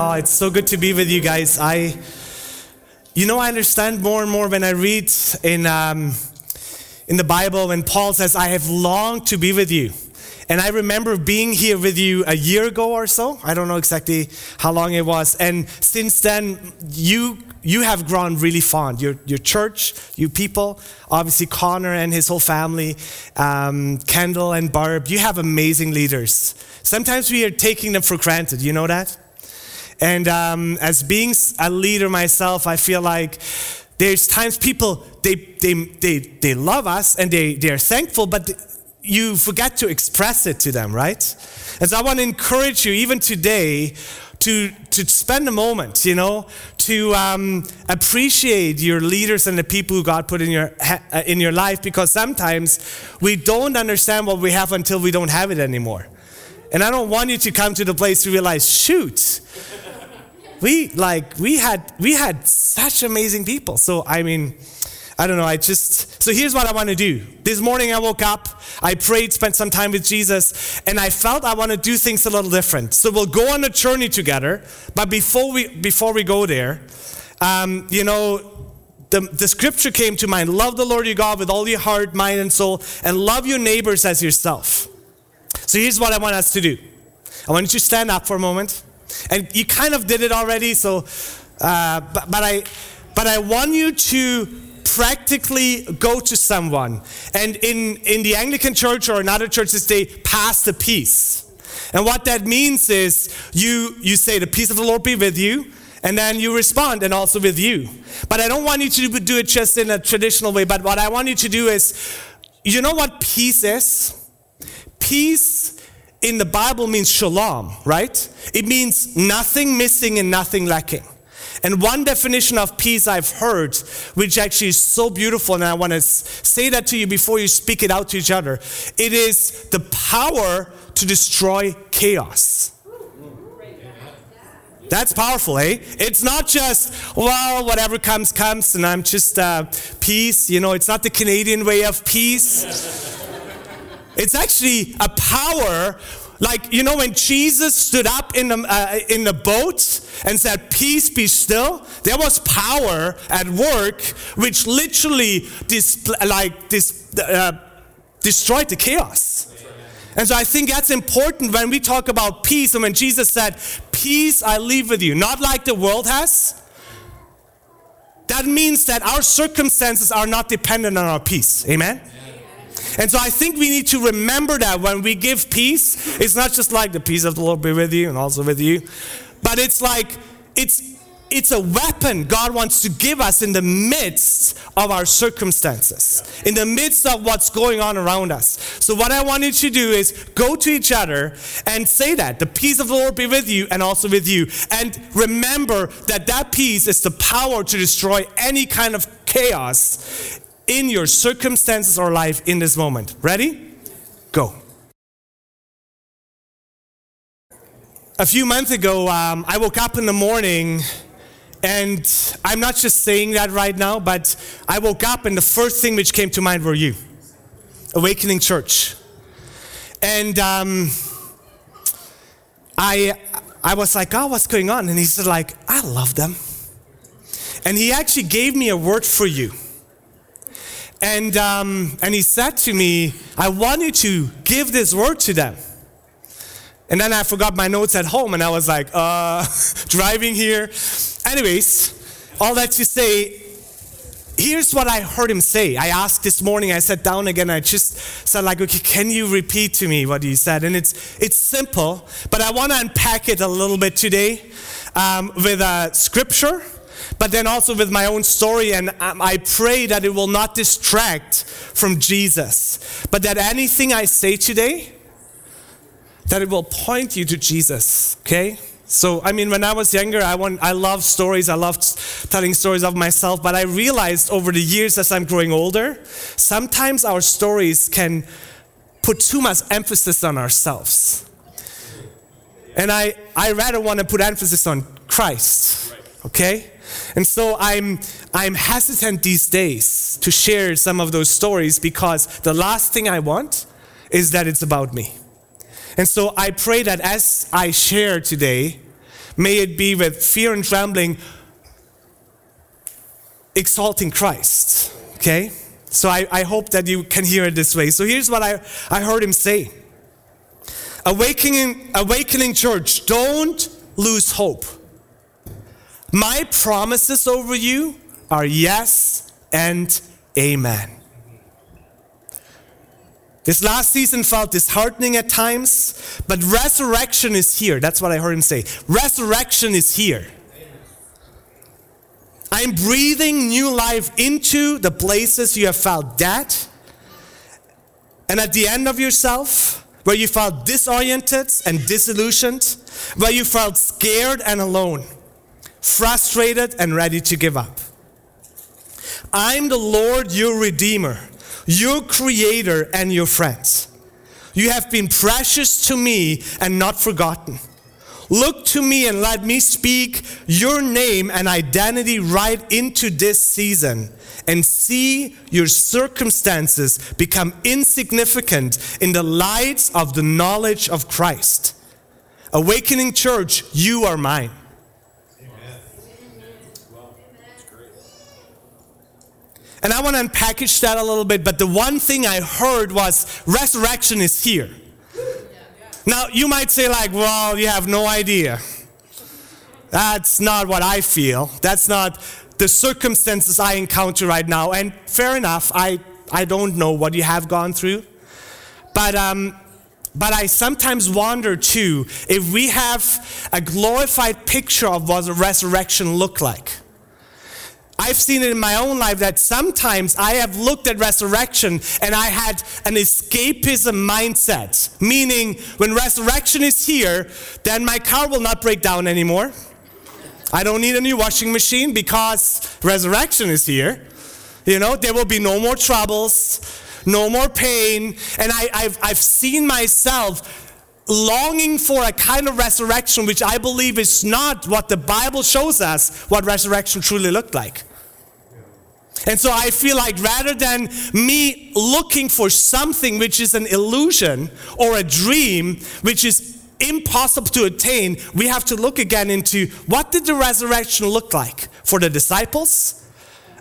Oh, it's so good to be with you guys. I, you know, I understand more and more when I read in um, in the Bible when Paul says, "I have longed to be with you." And I remember being here with you a year ago or so. I don't know exactly how long it was. And since then, you you have grown really fond. Your, your church, you people, obviously Connor and his whole family, um, Kendall and Barb, you have amazing leaders. Sometimes we are taking them for granted, you know that? And um, as being a leader myself, I feel like there's times people, they, they, they, they love us and they, they're thankful, but you forget to express it to them, right? As I want to encourage you, even today, to, to spend a moment, you know, to um, appreciate your leaders and the people who God put in your, uh, in your life because sometimes we don't understand what we have until we don't have it anymore. And I don't want you to come to the place to realize, shoot, we like we had we had such amazing people. So I mean, I don't know, I just, so here's what I want to do. This morning I woke up, I prayed, spent some time with Jesus, and I felt I want to do things a little different. So we'll go on a journey together, but before we, before we go there, um, you know, the, the scripture came to mind love the Lord your God with all your heart, mind, and soul, and love your neighbors as yourself. So here's what I want us to do I want you to stand up for a moment. And you kind of did it already, so, uh, but, but, I, but I want you to practically go to someone. And in, in the Anglican church or in other churches, they pass the peace. And what that means is you, you say, The peace of the Lord be with you. And then you respond, and also with you. But I don't want you to do it just in a traditional way. But what I want you to do is, you know what peace is? Peace in the Bible means shalom, right? It means nothing missing and nothing lacking. And one definition of peace I've heard, which actually is so beautiful, and I want to say that to you before you speak it out to each other it is the power to destroy chaos. That's powerful, eh? It's not just, well, whatever comes, comes, and I'm just uh, peace. You know, it's not the Canadian way of peace. It's actually a power like, you know, when Jesus stood up in the, uh, in the boat and said, Peace be still, there was power at work which literally dis- like dis- uh, destroyed the chaos. And so I think that's important when we talk about peace and when Jesus said, Peace I leave with you, not like the world has. That means that our circumstances are not dependent on our peace. Amen? And so I think we need to remember that when we give peace, it's not just like the peace of the Lord be with you and also with you, but it's like it's it's a weapon God wants to give us in the midst of our circumstances, in the midst of what's going on around us. So, what I want you to do is go to each other and say that the peace of the Lord be with you and also with you. And remember that that peace is the power to destroy any kind of chaos in your circumstances or life in this moment. Ready? Go. A few months ago, um, I woke up in the morning, and I'm not just saying that right now, but I woke up, and the first thing which came to mind were you Awakening Church. And um, I, I was like, oh, what's going on? And he said, like, I love them. And he actually gave me a word for you. And, um, and he said to me, I want you to give this word to them. And then I forgot my notes at home and I was like, uh, driving here. Anyways, all that to say, here's what I heard him say. I asked this morning, I sat down again, I just said, like, okay, can you repeat to me what he said? And it's, it's simple, but I want to unpack it a little bit today um, with a scripture but then also with my own story. And um, I pray that it will not distract from Jesus, but that anything I say today, that it will point you to Jesus, okay? So, I mean, when I was younger, I, want, I loved stories. I loved telling stories of myself. But I realized over the years as I'm growing older, sometimes our stories can put too much emphasis on ourselves. And I, I rather want to put emphasis on Christ, okay? And so I'm, I'm hesitant these days to share some of those stories because the last thing I want is that it's about me. And so I pray that as I share today, may it be with fear and trembling, exalting Christ. Okay? So I, I hope that you can hear it this way. So here's what I, I heard him say Awakening, awakening church, don't lose hope. My promises over you are yes and amen. This last season felt disheartening at times, but resurrection is here. That's what I heard him say. Resurrection is here. I'm breathing new life into the places you have felt dead. And at the end of yourself, where you felt disoriented and disillusioned, where you felt scared and alone, frustrated and ready to give up. I'm the Lord, your Redeemer, your Creator, and your friends. You have been precious to me and not forgotten. Look to me and let me speak your name and identity right into this season and see your circumstances become insignificant in the light of the knowledge of Christ. Awakening Church, you are mine. And I want to unpackage that a little bit, but the one thing I heard was resurrection is here. Now, you might say, like, well, you have no idea. That's not what I feel. That's not the circumstances I encounter right now. And fair enough, I, I don't know what you have gone through. But, um, but I sometimes wonder too if we have a glorified picture of what a resurrection look like. I've seen it in my own life that sometimes I have looked at resurrection and I had an escapism mindset. Meaning, when resurrection is here, then my car will not break down anymore. I don't need a new washing machine because resurrection is here. You know, there will be no more troubles, no more pain. And I, have I've seen myself longing for a kind of resurrection which I believe is not what the Bible shows us what resurrection truly looked like. And so I feel like rather than me looking for something which is an illusion or a dream, which is impossible to attain, we have to look again into what did the resurrection look like for the disciples?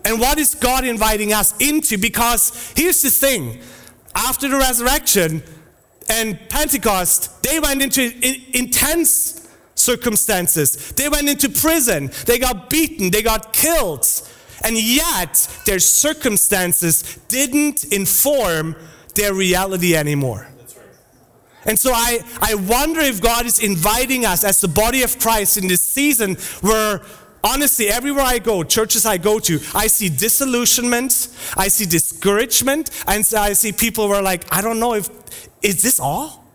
And what is God inviting us into? Because here's the thing after the resurrection and Pentecost, they went into intense circumstances. They went into prison, they got beaten, they got killed. And yet, their circumstances didn't inform their reality anymore. And so I, I wonder if God is inviting us as the body of Christ in this season where honestly, everywhere I go, churches I go to, I see disillusionment, I see discouragement, and so I see people who are like, I don't know if, is this all?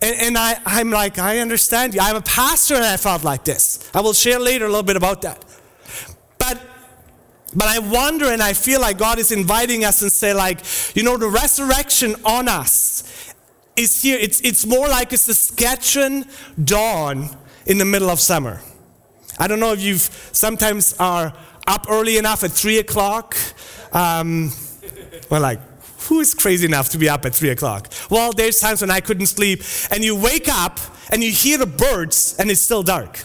And, and I, I'm like, I understand you. I'm a pastor and I felt like this. I will share later a little bit about that. But I wonder and I feel like God is inviting us and say, like, you know, the resurrection on us is here. It's, it's more like a Saskatchewan dawn in the middle of summer. I don't know if you've sometimes are up early enough at three o'clock. Um, well, like, who is crazy enough to be up at three o'clock? Well, there's times when I couldn't sleep, and you wake up and you hear the birds, and it's still dark.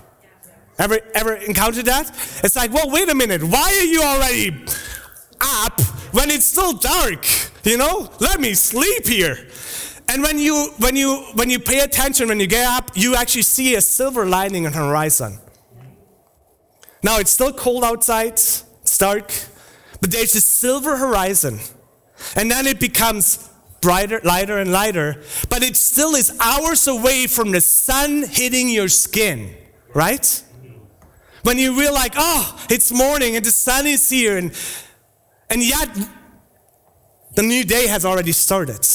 Ever, ever encountered that? It's like, well, wait a minute. Why are you already up when it's still dark? You know, let me sleep here. And when you, when you, when you pay attention, when you get up, you actually see a silver lining on the horizon. Now it's still cold outside, it's dark, but there's a silver horizon. And then it becomes brighter, lighter, and lighter, but it still is hours away from the sun hitting your skin, right? When you realize, like, oh, it's morning and the sun is here, and, and yet the new day has already started.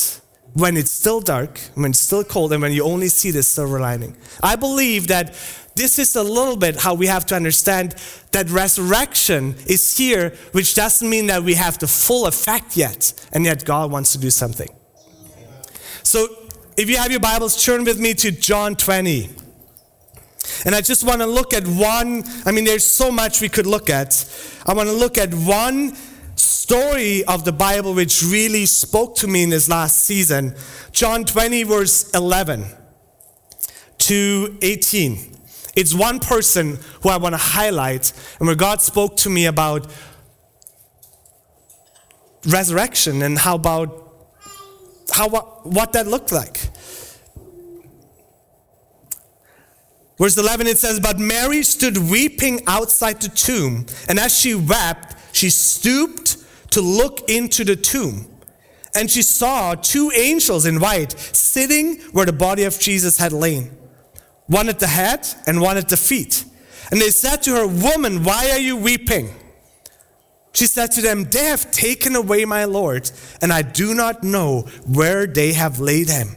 When it's still dark, when it's still cold, and when you only see the silver lining. I believe that this is a little bit how we have to understand that resurrection is here, which doesn't mean that we have the full effect yet, and yet God wants to do something. So, if you have your Bibles, turn with me to John 20. And I just want to look at one, I mean, there's so much we could look at. I want to look at one story of the Bible which really spoke to me in this last season. John 20, verse 11 to 18. It's one person who I want to highlight, and where God spoke to me about resurrection and how about how what, what that looked like. Verse 11 it says, But Mary stood weeping outside the tomb, and as she wept, she stooped to look into the tomb. And she saw two angels in white sitting where the body of Jesus had lain, one at the head and one at the feet. And they said to her, Woman, why are you weeping? She said to them, They have taken away my Lord, and I do not know where they have laid him.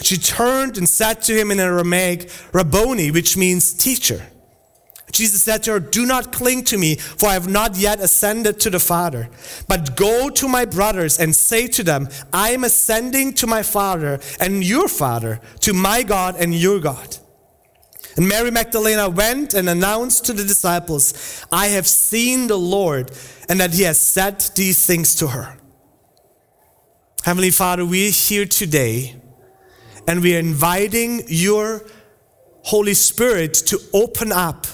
And she turned and said to him in Aramaic, Rabboni, which means teacher. Jesus said to her, Do not cling to me, for I have not yet ascended to the Father. But go to my brothers and say to them, I am ascending to my Father and your Father, to my God and your God. And Mary Magdalena went and announced to the disciples, I have seen the Lord, and that he has said these things to her. Heavenly Father, we are here today and we are inviting your Holy Spirit to open up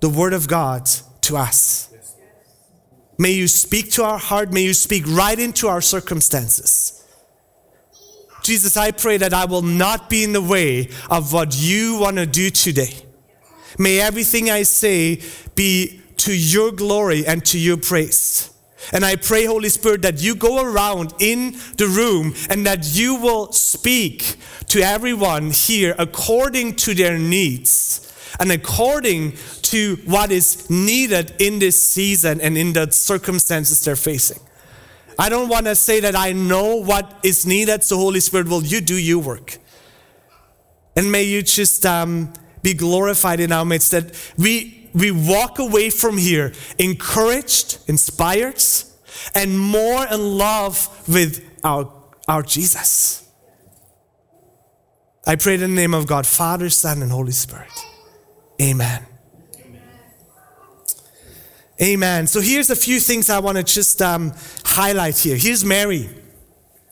the Word of God to us. May you speak to our heart, may you speak right into our circumstances. Jesus, I pray that I will not be in the way of what you want to do today. May everything I say be to your glory and to your praise. And I pray, Holy Spirit, that you go around in the room and that you will speak to everyone here according to their needs and according to what is needed in this season and in the circumstances they're facing. I don't want to say that I know what is needed, so Holy Spirit, will you do your work? And may you just um, be glorified in our midst that we we walk away from here encouraged, inspired, and more in love with our, our Jesus. I pray in the name of God, Father, Son, and Holy Spirit. Amen. Amen. Amen. So here's a few things I want to just um, highlight here. Here's Mary.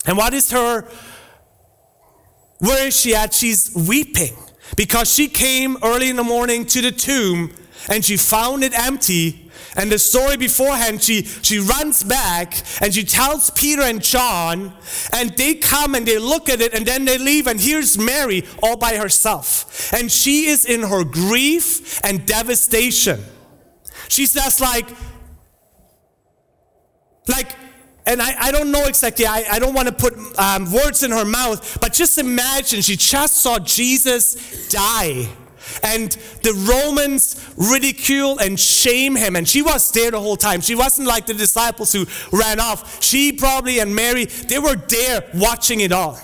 And what is her, where is she at? She's weeping because she came early in the morning to the tomb and she found it empty. And the story beforehand, she, she runs back and she tells Peter and John, and they come and they look at it and then they leave. And here's Mary all by herself. And she is in her grief and devastation. She says, like, like, and I, I don't know exactly, I, I don't want to put um, words in her mouth, but just imagine she just saw Jesus die and the Romans ridicule and shame him. And she was there the whole time. She wasn't like the disciples who ran off. She probably and Mary, they were there watching it all.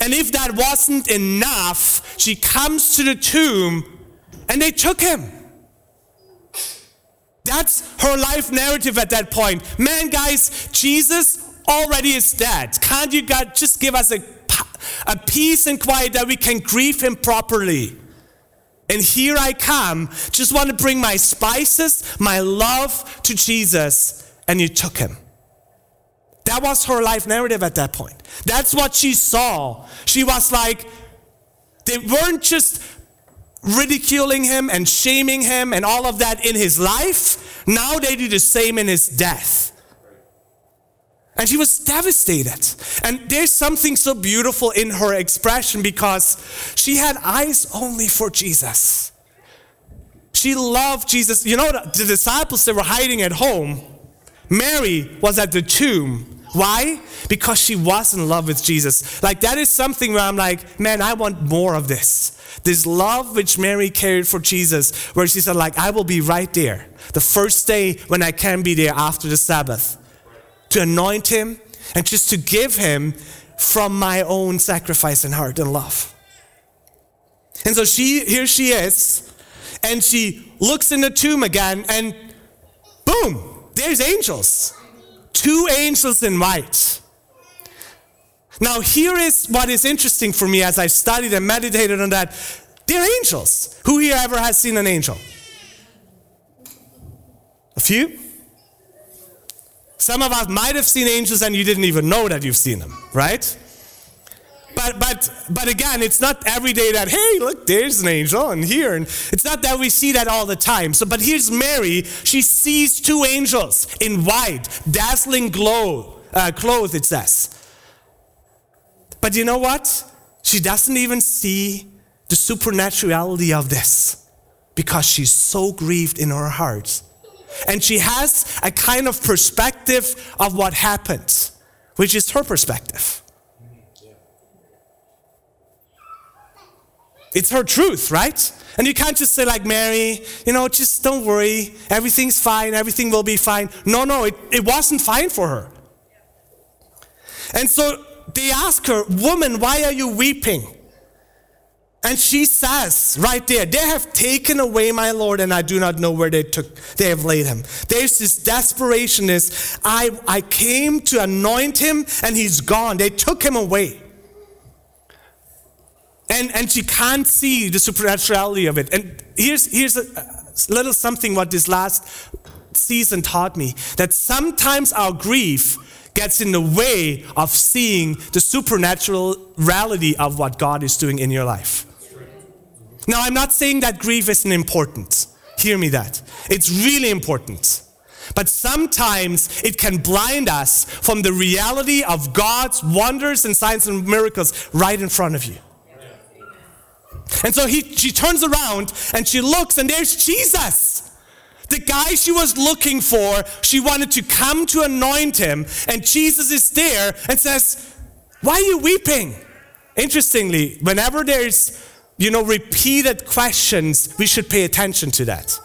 And if that wasn't enough, she comes to the tomb and they took him. That's her life narrative at that point. Man, guys, Jesus already is dead. Can't you God just give us a, a peace and quiet that we can grieve him properly? And here I come, just want to bring my spices, my love to Jesus, and you took him. That was her life narrative at that point. That's what she saw. She was like, they weren't just ridiculing him and shaming him and all of that in his life. Now they do the same in his death. And she was devastated. And there's something so beautiful in her expression because she had eyes only for Jesus. She loved Jesus. You know, the disciples, they were hiding at home. Mary was at the tomb. Why? Because she was in love with Jesus. Like, that is something where I'm like, man, I want more of this. This love which Mary carried for Jesus, where she said, like, I will be right there. The first day when I can be there after the Sabbath to anoint him, and just to give him from my own sacrifice and heart and love. And so she here she is, and she looks in the tomb again, and boom, there's angels. Two angels in white. Now, here is what is interesting for me as I studied and meditated on that. They're angels. Who here ever has seen an angel? A few? Some of us might have seen angels and you didn't even know that you've seen them, right? But but but again, it's not every day that hey, look, there's an angel and here, and it's not that we see that all the time. So, but here's Mary. She sees two angels in white, dazzling glow, uh, clothes. It says. But you know what? She doesn't even see the supernaturality of this because she's so grieved in her heart. And she has a kind of perspective of what happened, which is her perspective. It's her truth, right? And you can't just say, like Mary, you know, just don't worry, everything's fine, everything will be fine. No, no, it, it wasn't fine for her. And so they ask her, Woman, why are you weeping? And she says right there, They have taken away my Lord, and I do not know where they took they have laid him. There's this desperation is I I came to anoint him and he's gone. They took him away. And and she can't see the supernaturality of it. And here's here's a little something what this last season taught me that sometimes our grief gets in the way of seeing the supernatural reality of what God is doing in your life. Now, I'm not saying that grief isn't important. Hear me that. It's really important. But sometimes it can blind us from the reality of God's wonders and signs and miracles right in front of you. And so he, she turns around and she looks, and there's Jesus. The guy she was looking for, she wanted to come to anoint him, and Jesus is there and says, Why are you weeping? Interestingly, whenever there's you know, repeated questions, we should pay attention to that.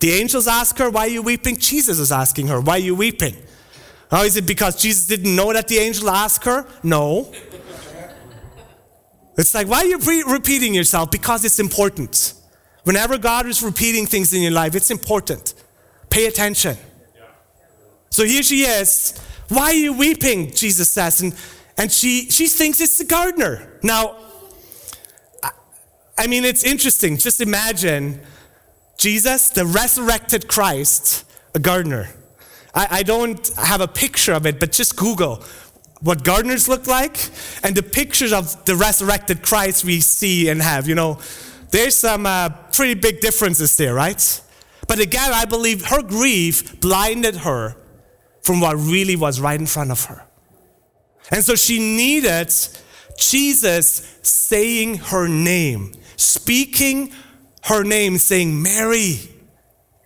The angels ask her, Why are you weeping? Jesus is asking her, Why are you weeping? Oh, is it because Jesus didn't know that the angel asked her? No. It's like, why are you re- repeating yourself? Because it's important. Whenever God is repeating things in your life, it's important. Pay attention. So here she is. Why are you weeping? Jesus says. And, and she, she thinks it's the gardener. Now, I mean, it's interesting. Just imagine Jesus, the resurrected Christ, a gardener. I, I, don't have a picture of it, but just Google what gardeners look like and the pictures of the resurrected Christ we see and have. You know, there's some uh, pretty big differences there, right? But again, I believe her grief blinded her from what really was right in front of her. And so she needed Jesus saying her name speaking her name, saying, Mary.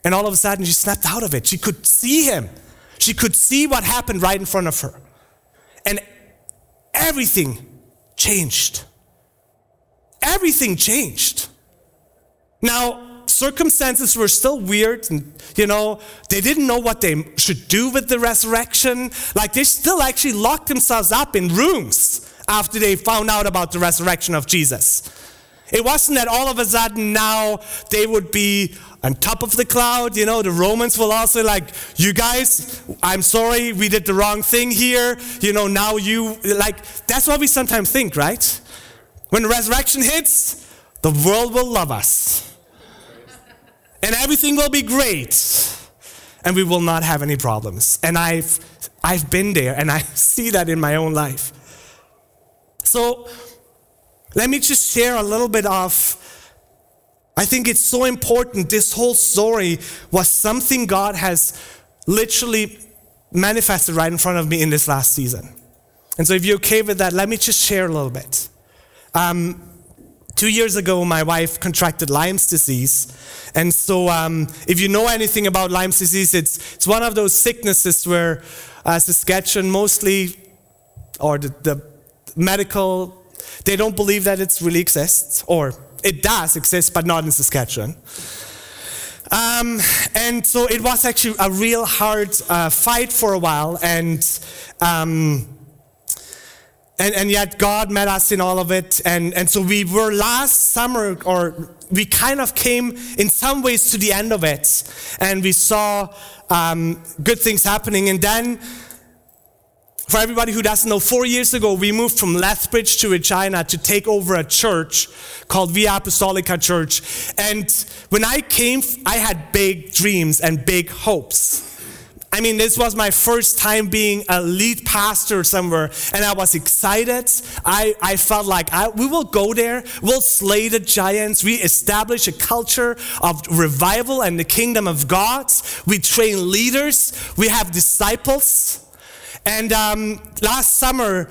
And all of a sudden, she snapped out of it. She could see him. She could see what happened right in front of her. And everything changed. Everything changed. Now, circumstances were still weird, and you know, they didn't know what they should do with the resurrection. Like, they still actually locked themselves up in rooms after they found out about the resurrection of Jesus. It wasn't that all of a sudden now they would be on top of the cloud. You know, the Romans will also like, you guys, I'm sorry, we did the wrong thing here. You know, now you, like, that's what we sometimes think, right? When the resurrection hits, the world will love us. And everything will be great. And we will not have any problems. And I've, I've been there and I see that in my own life. So, let me just share a little bit of. I think it's so important. This whole story was something God has literally manifested right in front of me in this last season. And so, if you're okay with that, let me just share a little bit. Um, two years ago, my wife contracted Lyme's disease. And so, um, if you know anything about Lyme's disease, it's, it's one of those sicknesses where uh, Saskatchewan mostly, or the, the medical they don't believe that it really exists, or it does exist, but not in Saskatchewan. Um, and so it was actually a real hard uh, fight for a while, and, um, and and yet God met us in all of it, and and so we were last summer, or we kind of came in some ways to the end of it, and we saw um, good things happening. And then, for everybody who doesn't know, four years ago, we moved from Lethbridge to Regina to take over a church called Via Apostolica Church. And when I came, I had big dreams and big hopes. I mean, this was my first time being a lead pastor somewhere, and I was excited. I, I felt like I, we will go there, we'll slay the giants, we establish a culture of revival and the kingdom of God, we train leaders, we have disciples. And um, last summer,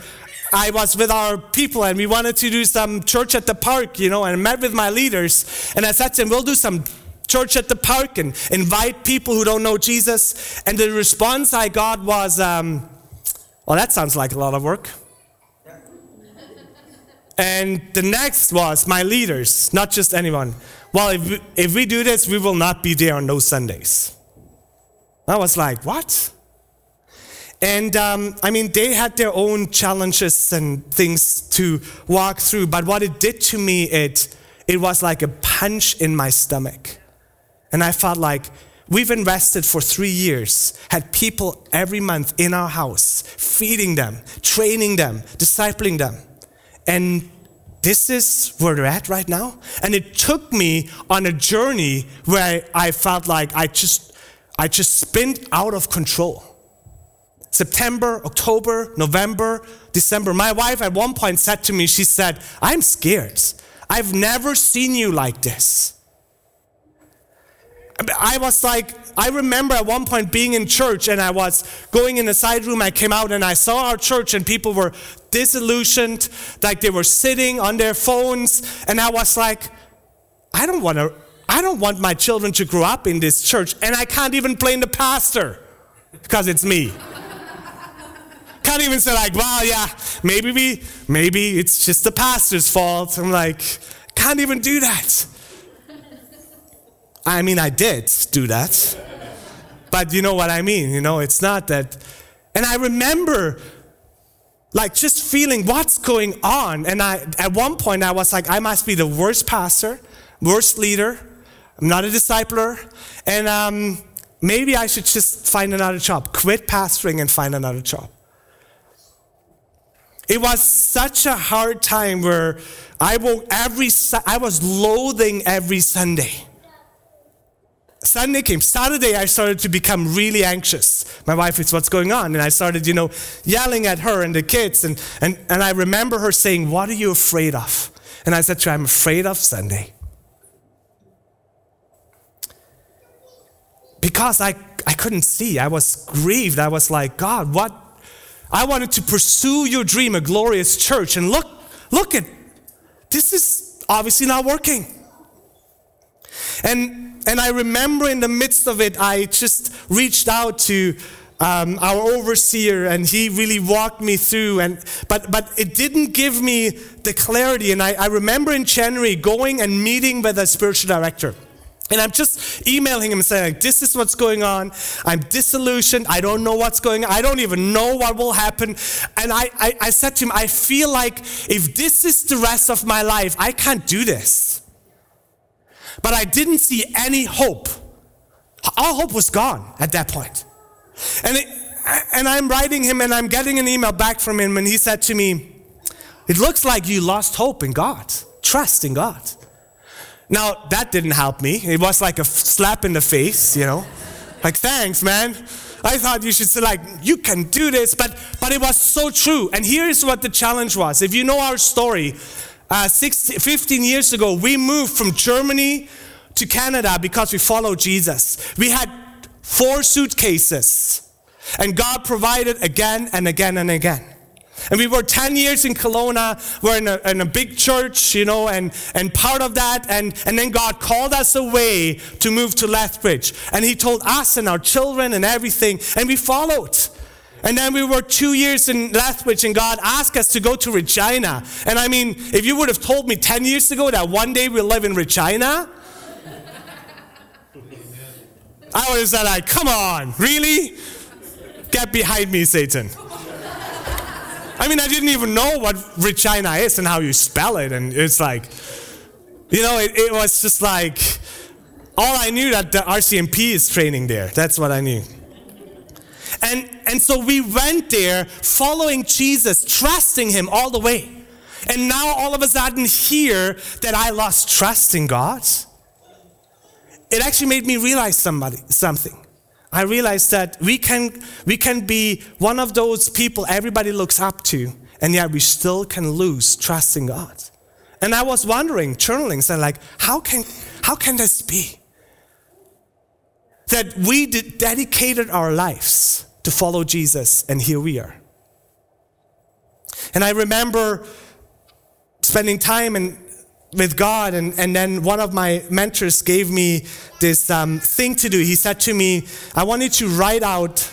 I was with our people and we wanted to do some church at the park, you know, and I met with my leaders. And I said to them, we'll do some church at the park and invite people who don't know Jesus. And the response I got was, um, well, that sounds like a lot of work. and the next was my leaders, not just anyone. Well, if we, if we do this, we will not be there on those Sundays. I was like, what? And um, I mean, they had their own challenges and things to walk through, but what it did to me, it, it was like a punch in my stomach. And I felt like we've invested for three years, had people every month in our house, feeding them, training them, discipling them. And this is where they're at right now. And it took me on a journey where I, felt like I just, I just spent out of control. September, October, November, December. My wife at one point said to me, she said, I'm scared. I've never seen you like this. I was like, I remember at one point being in church and I was going in the side room. I came out and I saw our church and people were disillusioned, like they were sitting on their phones. And I was like, I don't want to, I don't want my children to grow up in this church. And I can't even blame the pastor because it's me. Can't even say like, well, yeah, maybe we, maybe it's just the pastor's fault. I'm like, can't even do that. I mean, I did do that. But you know what I mean? You know, it's not that. And I remember like just feeling what's going on. And I, at one point, I was like, I must be the worst pastor, worst leader. I'm not a discipler. And um, maybe I should just find another job, quit pastoring and find another job. It was such a hard time where I woke every, I was loathing every Sunday. Sunday came. Saturday, I started to become really anxious. My wife is, what's going on? And I started, you know, yelling at her and the kids. And, and, and I remember her saying, What are you afraid of? And I said to her, I'm afraid of Sunday. Because I, I couldn't see. I was grieved. I was like, God, what? I wanted to pursue your dream, a glorious church. And look, look at this is obviously not working. And and I remember in the midst of it, I just reached out to um, our overseer, and he really walked me through. And but but it didn't give me the clarity. And I, I remember in January going and meeting with a spiritual director. And I'm just emailing him saying, like, This is what's going on. I'm disillusioned. I don't know what's going on. I don't even know what will happen. And I, I, I said to him, I feel like if this is the rest of my life, I can't do this. But I didn't see any hope. All hope was gone at that point. And, it, and I'm writing him and I'm getting an email back from him, and he said to me, It looks like you lost hope in God, trust in God. Now, that didn't help me. It was like a slap in the face, you know? Like, thanks, man. I thought you should say, like, you can do this, but, but it was so true. And here's what the challenge was. If you know our story, uh, 16, 15 years ago, we moved from Germany to Canada because we followed Jesus. We had four suitcases, and God provided again and again and again. And we were 10 years in Kelowna. We're in a, in a, big church, you know, and, and part of that. And, and then God called us away to move to Lethbridge. And He told us and our children and everything. And we followed. And then we were two years in Lethbridge, and God asked us to go to Regina. And I mean, if you would have told me 10 years ago that one day we'll live in Regina, I would have said, like, come on, really? Get behind me, Satan. I mean, I didn't even know what Regina is and how you spell it. And it's like, you know, it, it was just like, all I knew that the RCMP is training there. That's what I knew. And, and so we went there following Jesus, trusting him all the way. And now all of a sudden here that I lost trust in God. It actually made me realize somebody, something. I realized that we can, we can be one of those people everybody looks up to, and yet we still can lose trust in God. And I was wondering, journaling, saying like, how can, how can this be? That we dedicated our lives to follow Jesus, and here we are. And I remember spending time in, with God, and, and then one of my mentors gave me this um, thing to do. He said to me, I want you to write out,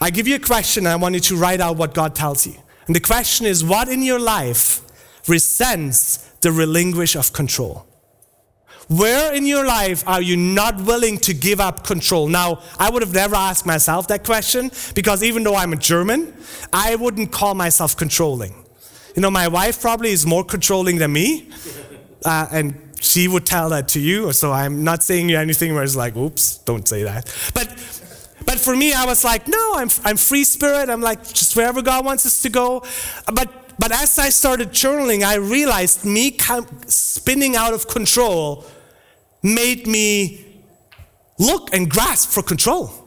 I give you a question, and I want you to write out what God tells you. And the question is, what in your life resents the relinquish of control? Where in your life are you not willing to give up control? Now, I would have never asked myself that question because even though I'm a German, I wouldn't call myself controlling. You know, my wife probably is more controlling than me, uh, and she would tell that to you. So I'm not saying you anything where it's like, oops, don't say that. But but for me, I was like, no, I'm, I'm free spirit. I'm like, just wherever God wants us to go. But but as I started journaling, I realized me spinning out of control made me look and grasp for control.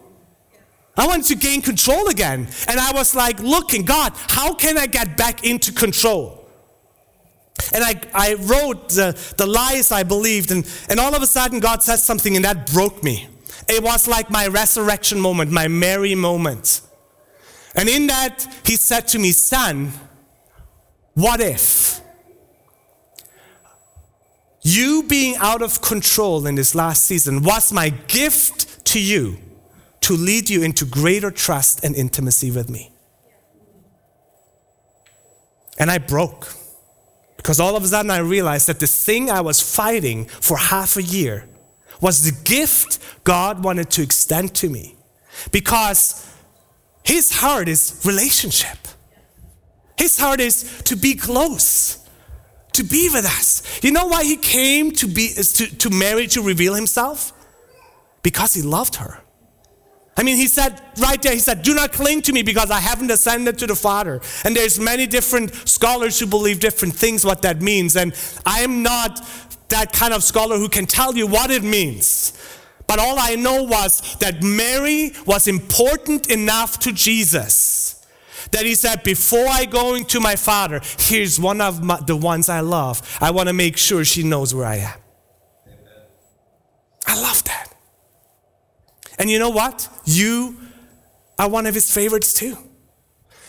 I wanted to gain control again. And I was like, looking, God, how can I get back into control? And I, I wrote the, the lies I believed, and, and all of a sudden, God said something, and that broke me. It was like my resurrection moment, my Mary moment. And in that, He said to me, Son, what if? You being out of control in this last season was my gift to you to lead you into greater trust and intimacy with me. And I broke because all of a sudden I realized that the thing I was fighting for half a year was the gift God wanted to extend to me because His heart is relationship. His heart is to be close to be with us. You know why he came to be to, to Mary to reveal himself? Because he loved her. I mean, he said right there, he said, Do not cling to me because I haven't ascended to the Father. And there's many different scholars who believe different things what that means. And I am not that kind of scholar who can tell you what it means. But all I know was that Mary was important enough to Jesus that he said, Before I go into my father, here's one of my, the ones I love. I want to make sure she knows where I am. Amen. I love that. And you know what? You are one of his favorites too.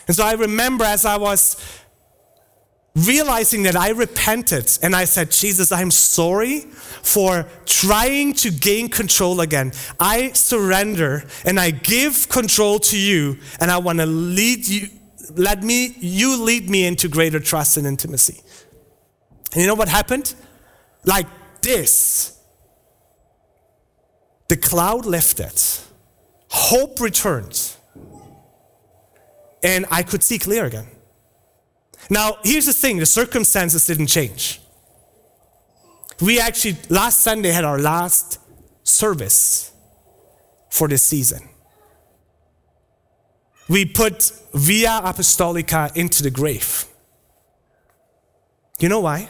And so I remember as I was realizing that I repented and I said, Jesus, I'm sorry for trying to gain control again. I surrender and I give control to you and I want to lead you, let me, you lead me into greater trust and intimacy. And you know what happened? Like this. The cloud lifted, hope returned, and I could see clear again. Now, here's the thing the circumstances didn't change. We actually, last Sunday, had our last service for this season. We put Via Apostolica into the grave. You know why?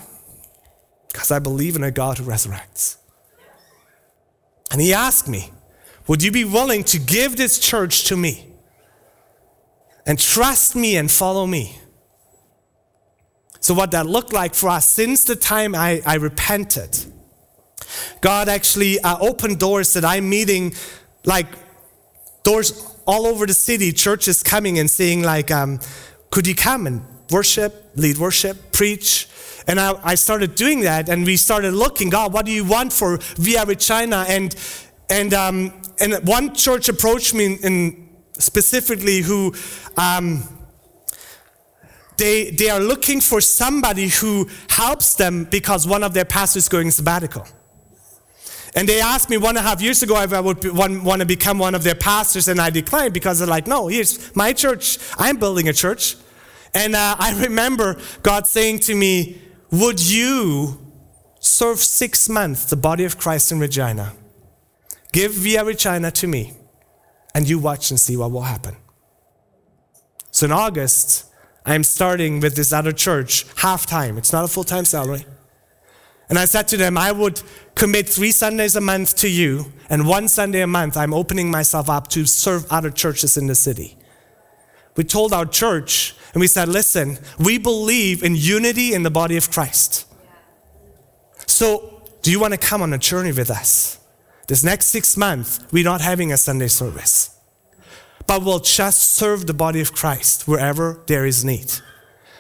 Because I believe in a God who resurrects. And he asked me, Would you be willing to give this church to me and trust me and follow me? So, what that looked like for us since the time I, I repented, God actually uh, opened doors that I'm meeting, like doors all over the city, churches coming and saying, like, um, could you come and worship, lead worship, preach? And I, I, started doing that, and we started looking, God, what do you want for Via Regina? And and um, and one church approached me in, in specifically who. Um, they, they are looking for somebody who helps them because one of their pastors is going sabbatical. And they asked me one and a half years ago if I would want, want to become one of their pastors, and I declined because they're like, no, here's my church. I'm building a church. And uh, I remember God saying to me, Would you serve six months the body of Christ in Regina. Give Via Regina to me, and you watch and see what will happen. So in August, I'm starting with this other church half time. It's not a full time salary. And I said to them, I would commit three Sundays a month to you, and one Sunday a month, I'm opening myself up to serve other churches in the city. We told our church, and we said, listen, we believe in unity in the body of Christ. So, do you want to come on a journey with us? This next six months, we're not having a Sunday service, but we'll just serve the body of Christ wherever there is need.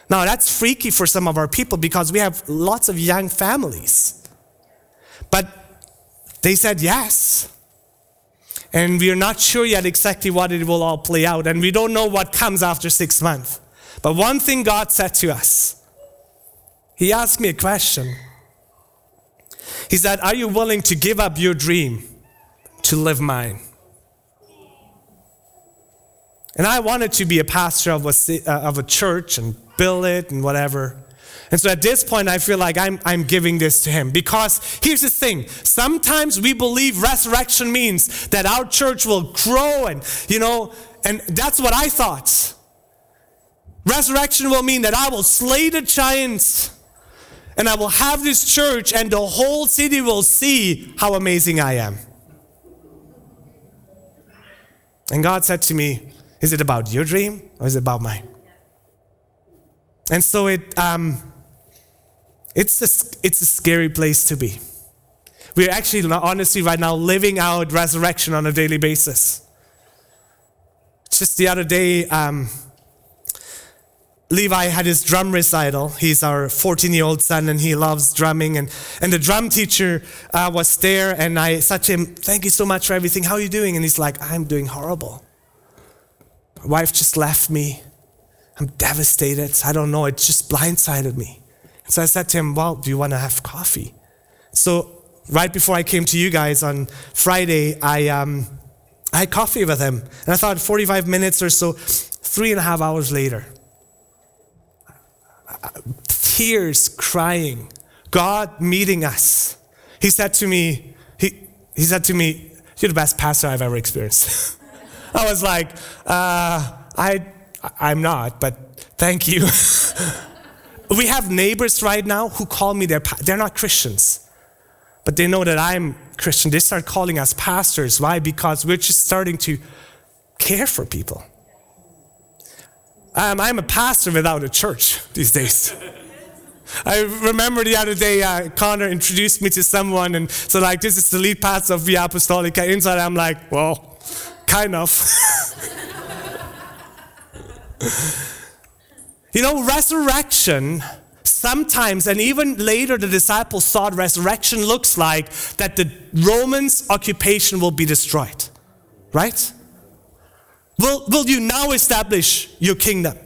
Now, that's freaky for some of our people because we have lots of young families. But they said yes. And we are not sure yet exactly what it will all play out. And we don't know what comes after six months. But one thing God said to us He asked me a question. He said, Are you willing to give up your dream to live mine? And I wanted to be a pastor of a, uh, of a church and build it and whatever. And so at this point, I feel like I'm, I'm giving this to him. Because here's the thing sometimes we believe resurrection means that our church will grow, and, you know, and that's what I thought. Resurrection will mean that I will slay the giants and I will have this church, and the whole city will see how amazing I am. And God said to me, Is it about your dream or is it about mine? And so it, um, it's, a, it's a scary place to be. We're actually, honestly, right now living out resurrection on a daily basis. Just the other day, um, Levi had his drum recital. He's our 14 year old son and he loves drumming. And, and the drum teacher uh, was there and I said to him, Thank you so much for everything. How are you doing? And he's like, I'm doing horrible. My wife just left me. I'm devastated. I don't know. It just blindsided me. So I said to him, Well, do you want to have coffee? So right before I came to you guys on Friday, I, um, I had coffee with him. And I thought 45 minutes or so, three and a half hours later, tears, crying, God meeting us. He said to me, he, he said to me, You're the best pastor I've ever experienced. I was like, uh, I, I'm not, but thank you. we have neighbors right now who call me their, they're not Christians, but they know that I'm Christian. They start calling us pastors. Why? Because we're just starting to care for people. Um, I'm a pastor without a church these days. I remember the other day, uh, Connor introduced me to someone, and so like, this is the lead pastor of Via Apostolica. Inside, I'm like, well, kind of. you know, resurrection sometimes, and even later, the disciples thought resurrection looks like that the Romans' occupation will be destroyed, right? Will, will you now establish your kingdom?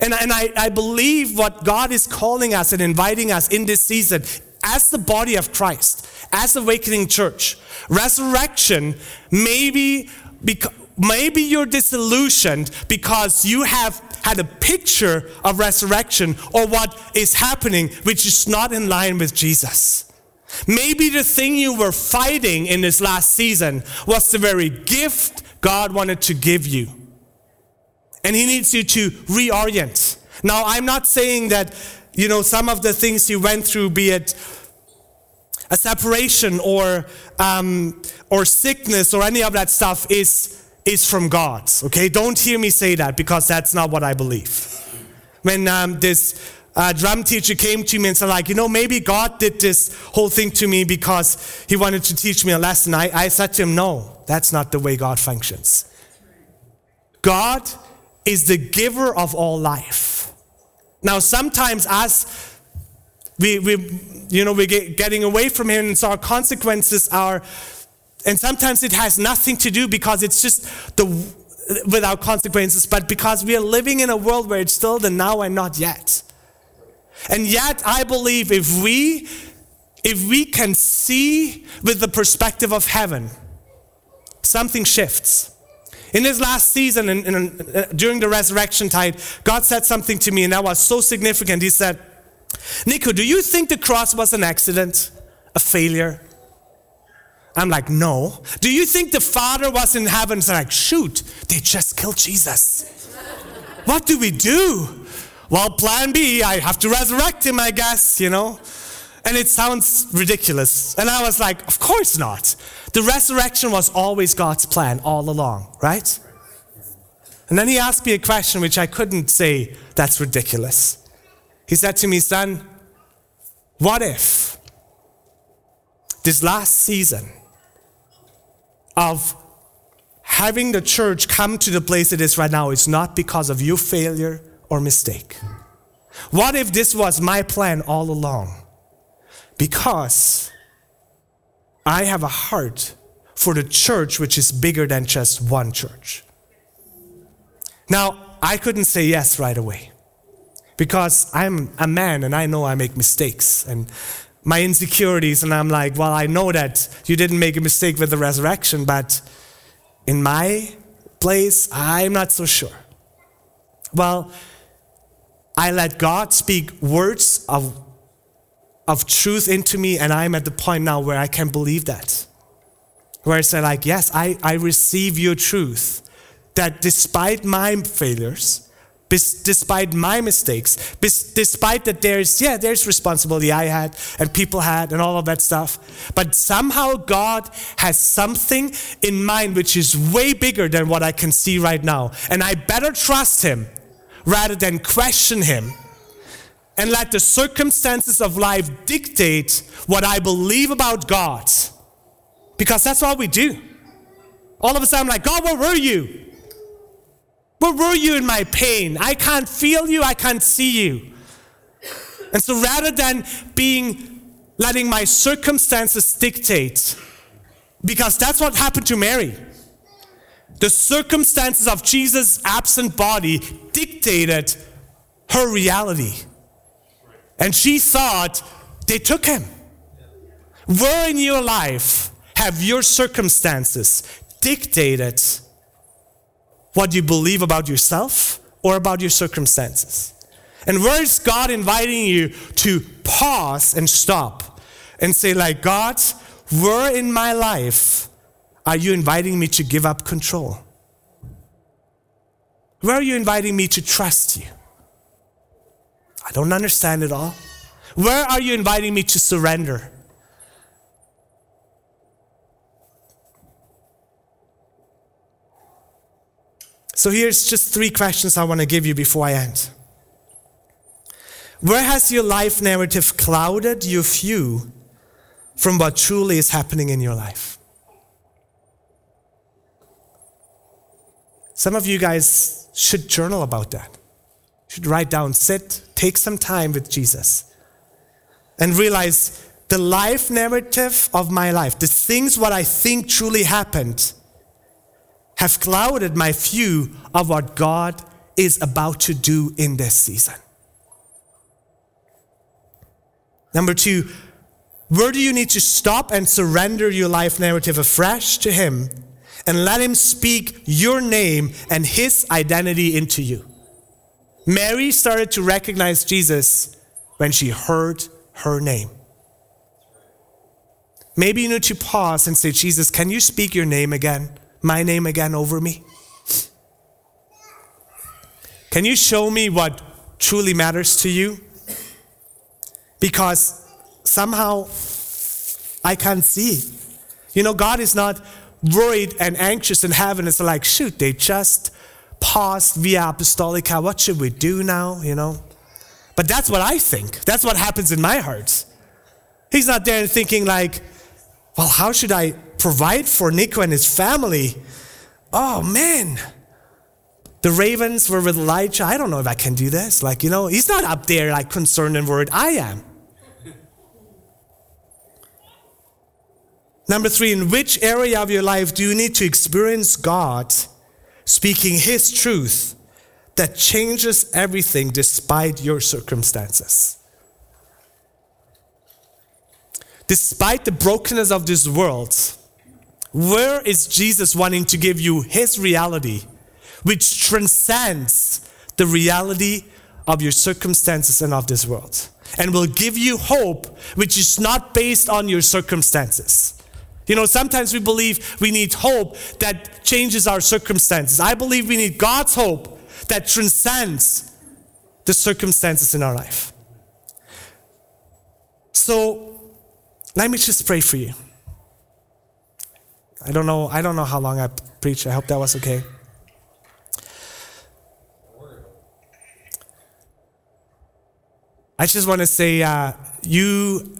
And, and I, I believe what God is calling us and inviting us in this season as the body of Christ, as Awakening Church, resurrection, maybe, maybe you're disillusioned because you have had a picture of resurrection or what is happening, which is not in line with Jesus. Maybe the thing you were fighting in this last season was the very gift God wanted to give you. And He needs you to reorient. Now, I'm not saying that, you know, some of the things you went through, be it a separation or, um, or sickness or any of that stuff, is, is from God. Okay? Don't hear me say that because that's not what I believe. When um, this uh, drum teacher came to me and said, like, you know, maybe God did this whole thing to me because he wanted to teach me a lesson. I, I said to him, no, that's not the way God functions. God is the giver of all life. Now, sometimes us, we, we you know, we're get, getting away from him and so our consequences are, and sometimes it has nothing to do because it's just the, without consequences, but because we are living in a world where it's still the now and not yet. And yet, I believe if we, if we can see with the perspective of heaven, something shifts. In this last season, in, in, uh, during the resurrection tide, God said something to me, and that was so significant. He said, Nico, do you think the cross was an accident? A failure? I'm like, no. Do you think the Father was in heaven? It's like, shoot, they just killed Jesus. what do we do? Well, plan B, I have to resurrect him, I guess, you know? And it sounds ridiculous. And I was like, of course not. The resurrection was always God's plan all along, right? And then he asked me a question which I couldn't say, that's ridiculous. He said to me, son, what if this last season of having the church come to the place it is right now is not because of your failure or mistake? What if this was my plan all along? Because I have a heart for the church which is bigger than just one church. Now, I couldn't say yes right away because I'm a man and I know I make mistakes and my insecurities, and I'm like, well, I know that you didn't make a mistake with the resurrection, but in my place, I'm not so sure. Well, I let God speak words of, of truth into me, and I'm at the point now where I can believe that. Where I say, like, yes, I, I receive your truth. That despite my failures, despite my mistakes, despite that there's, yeah, there's responsibility I had and people had and all of that stuff. But somehow God has something in mind which is way bigger than what I can see right now. And I better trust Him rather than question Him and let the circumstances of life dictate what I believe about God. Because that's all we do. All of a sudden, I'm like, God, where were you? Where were you in my pain? I can't feel you, I can't see you. And so rather than being letting my circumstances dictate, because that's what happened to Mary. The circumstances of Jesus' absent body dictated her reality. And she thought they took him. Where in your life have your circumstances dictated what you believe about yourself or about your circumstances. And where is God inviting you to pause and stop and say, like, God, where in my life are you inviting me to give up control? Where are you inviting me to trust you? I don't understand it all. Where are you inviting me to surrender? So here's just three questions I want to give you before I end. Where has your life narrative clouded your view from what truly is happening in your life? Some of you guys should journal about that. You Should write down, sit, take some time with Jesus, and realize the life narrative of my life, the things what I think truly happened, have clouded my view of what God is about to do in this season. Number two, where do you need to stop and surrender your life narrative afresh to Him and let Him speak your name and His identity into you? Mary started to recognize Jesus when she heard her name. Maybe you need to pause and say, Jesus, can you speak your name again? my name again over me? Can you show me what truly matters to you? Because somehow I can't see. You know, God is not worried and anxious in heaven. It's like, shoot, they just paused via apostolica. What should we do now? You know? But that's what I think. That's what happens in my heart. He's not there thinking, like, well, how should I provide for Nico and his family. Oh man. The ravens were with Elijah. I don't know if I can do this. Like, you know, he's not up there like concerned and worried. I am. Number three, in which area of your life do you need to experience God speaking His truth that changes everything despite your circumstances? Despite the brokenness of this world, where is Jesus wanting to give you his reality, which transcends the reality of your circumstances and of this world? and will give you hope which is not based on your circumstances. You know, sometimes we believe we need hope that changes our circumstances. I believe we need God's hope that transcends the circumstances in our life. So, let me just pray for you. I don't know, I don't know how long I preached. I hope that was okay. I just want to say, uh, you,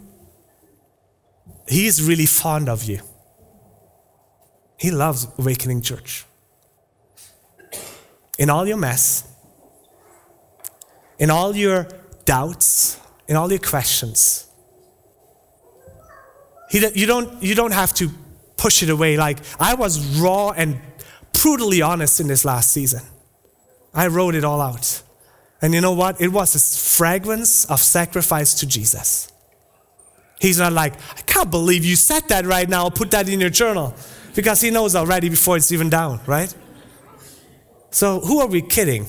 he is really fond of you. He loves Awakening Church. In all your mess, in all your doubts, in all your questions, he, you, don't, you don't have to push it away. Like, I was raw and brutally honest in this last season. I wrote it all out. And you know what? It was a fragrance of sacrifice to Jesus. He's not like, I can't believe you said that right now. I'll put that in your journal. Because he knows already before it's even down, right? So who are we kidding?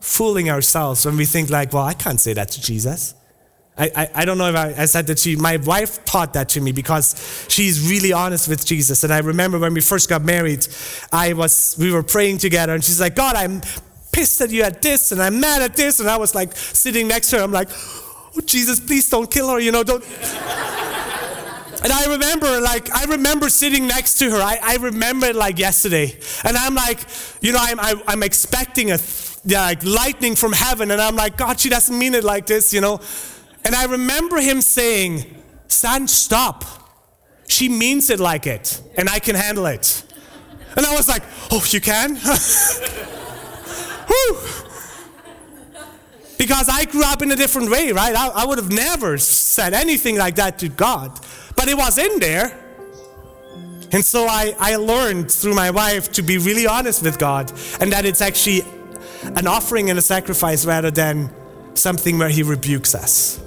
Fooling ourselves when we think like, well, I can't say that to Jesus. I, I, I, don't know if I, I said that to you. My wife taught that to me because she's really honest with Jesus. And I remember when we first got married, I was we were praying together, and she's like, God, I'm pissed at you at this and I'm mad at this. And I was like sitting next to her. I'm like, oh, Jesus, please don't kill her, you know, don't. and I remember, like, I remember sitting next to her. I, I remember it like yesterday. And I'm like, you know, I'm, I, am i am expecting a yeah, like lightning from heaven. And I'm like, God, she doesn't mean it like this, you know. And I remember him saying, Son, stop. She means it like it, and I can handle it. And I was like, oh, you can? Because I grew up in a different way, right? I, I would have never said anything like that to God. But it was in there. And so I, I learned through my wife to be really honest with God and that it's actually an offering and a sacrifice rather than something where He rebukes us.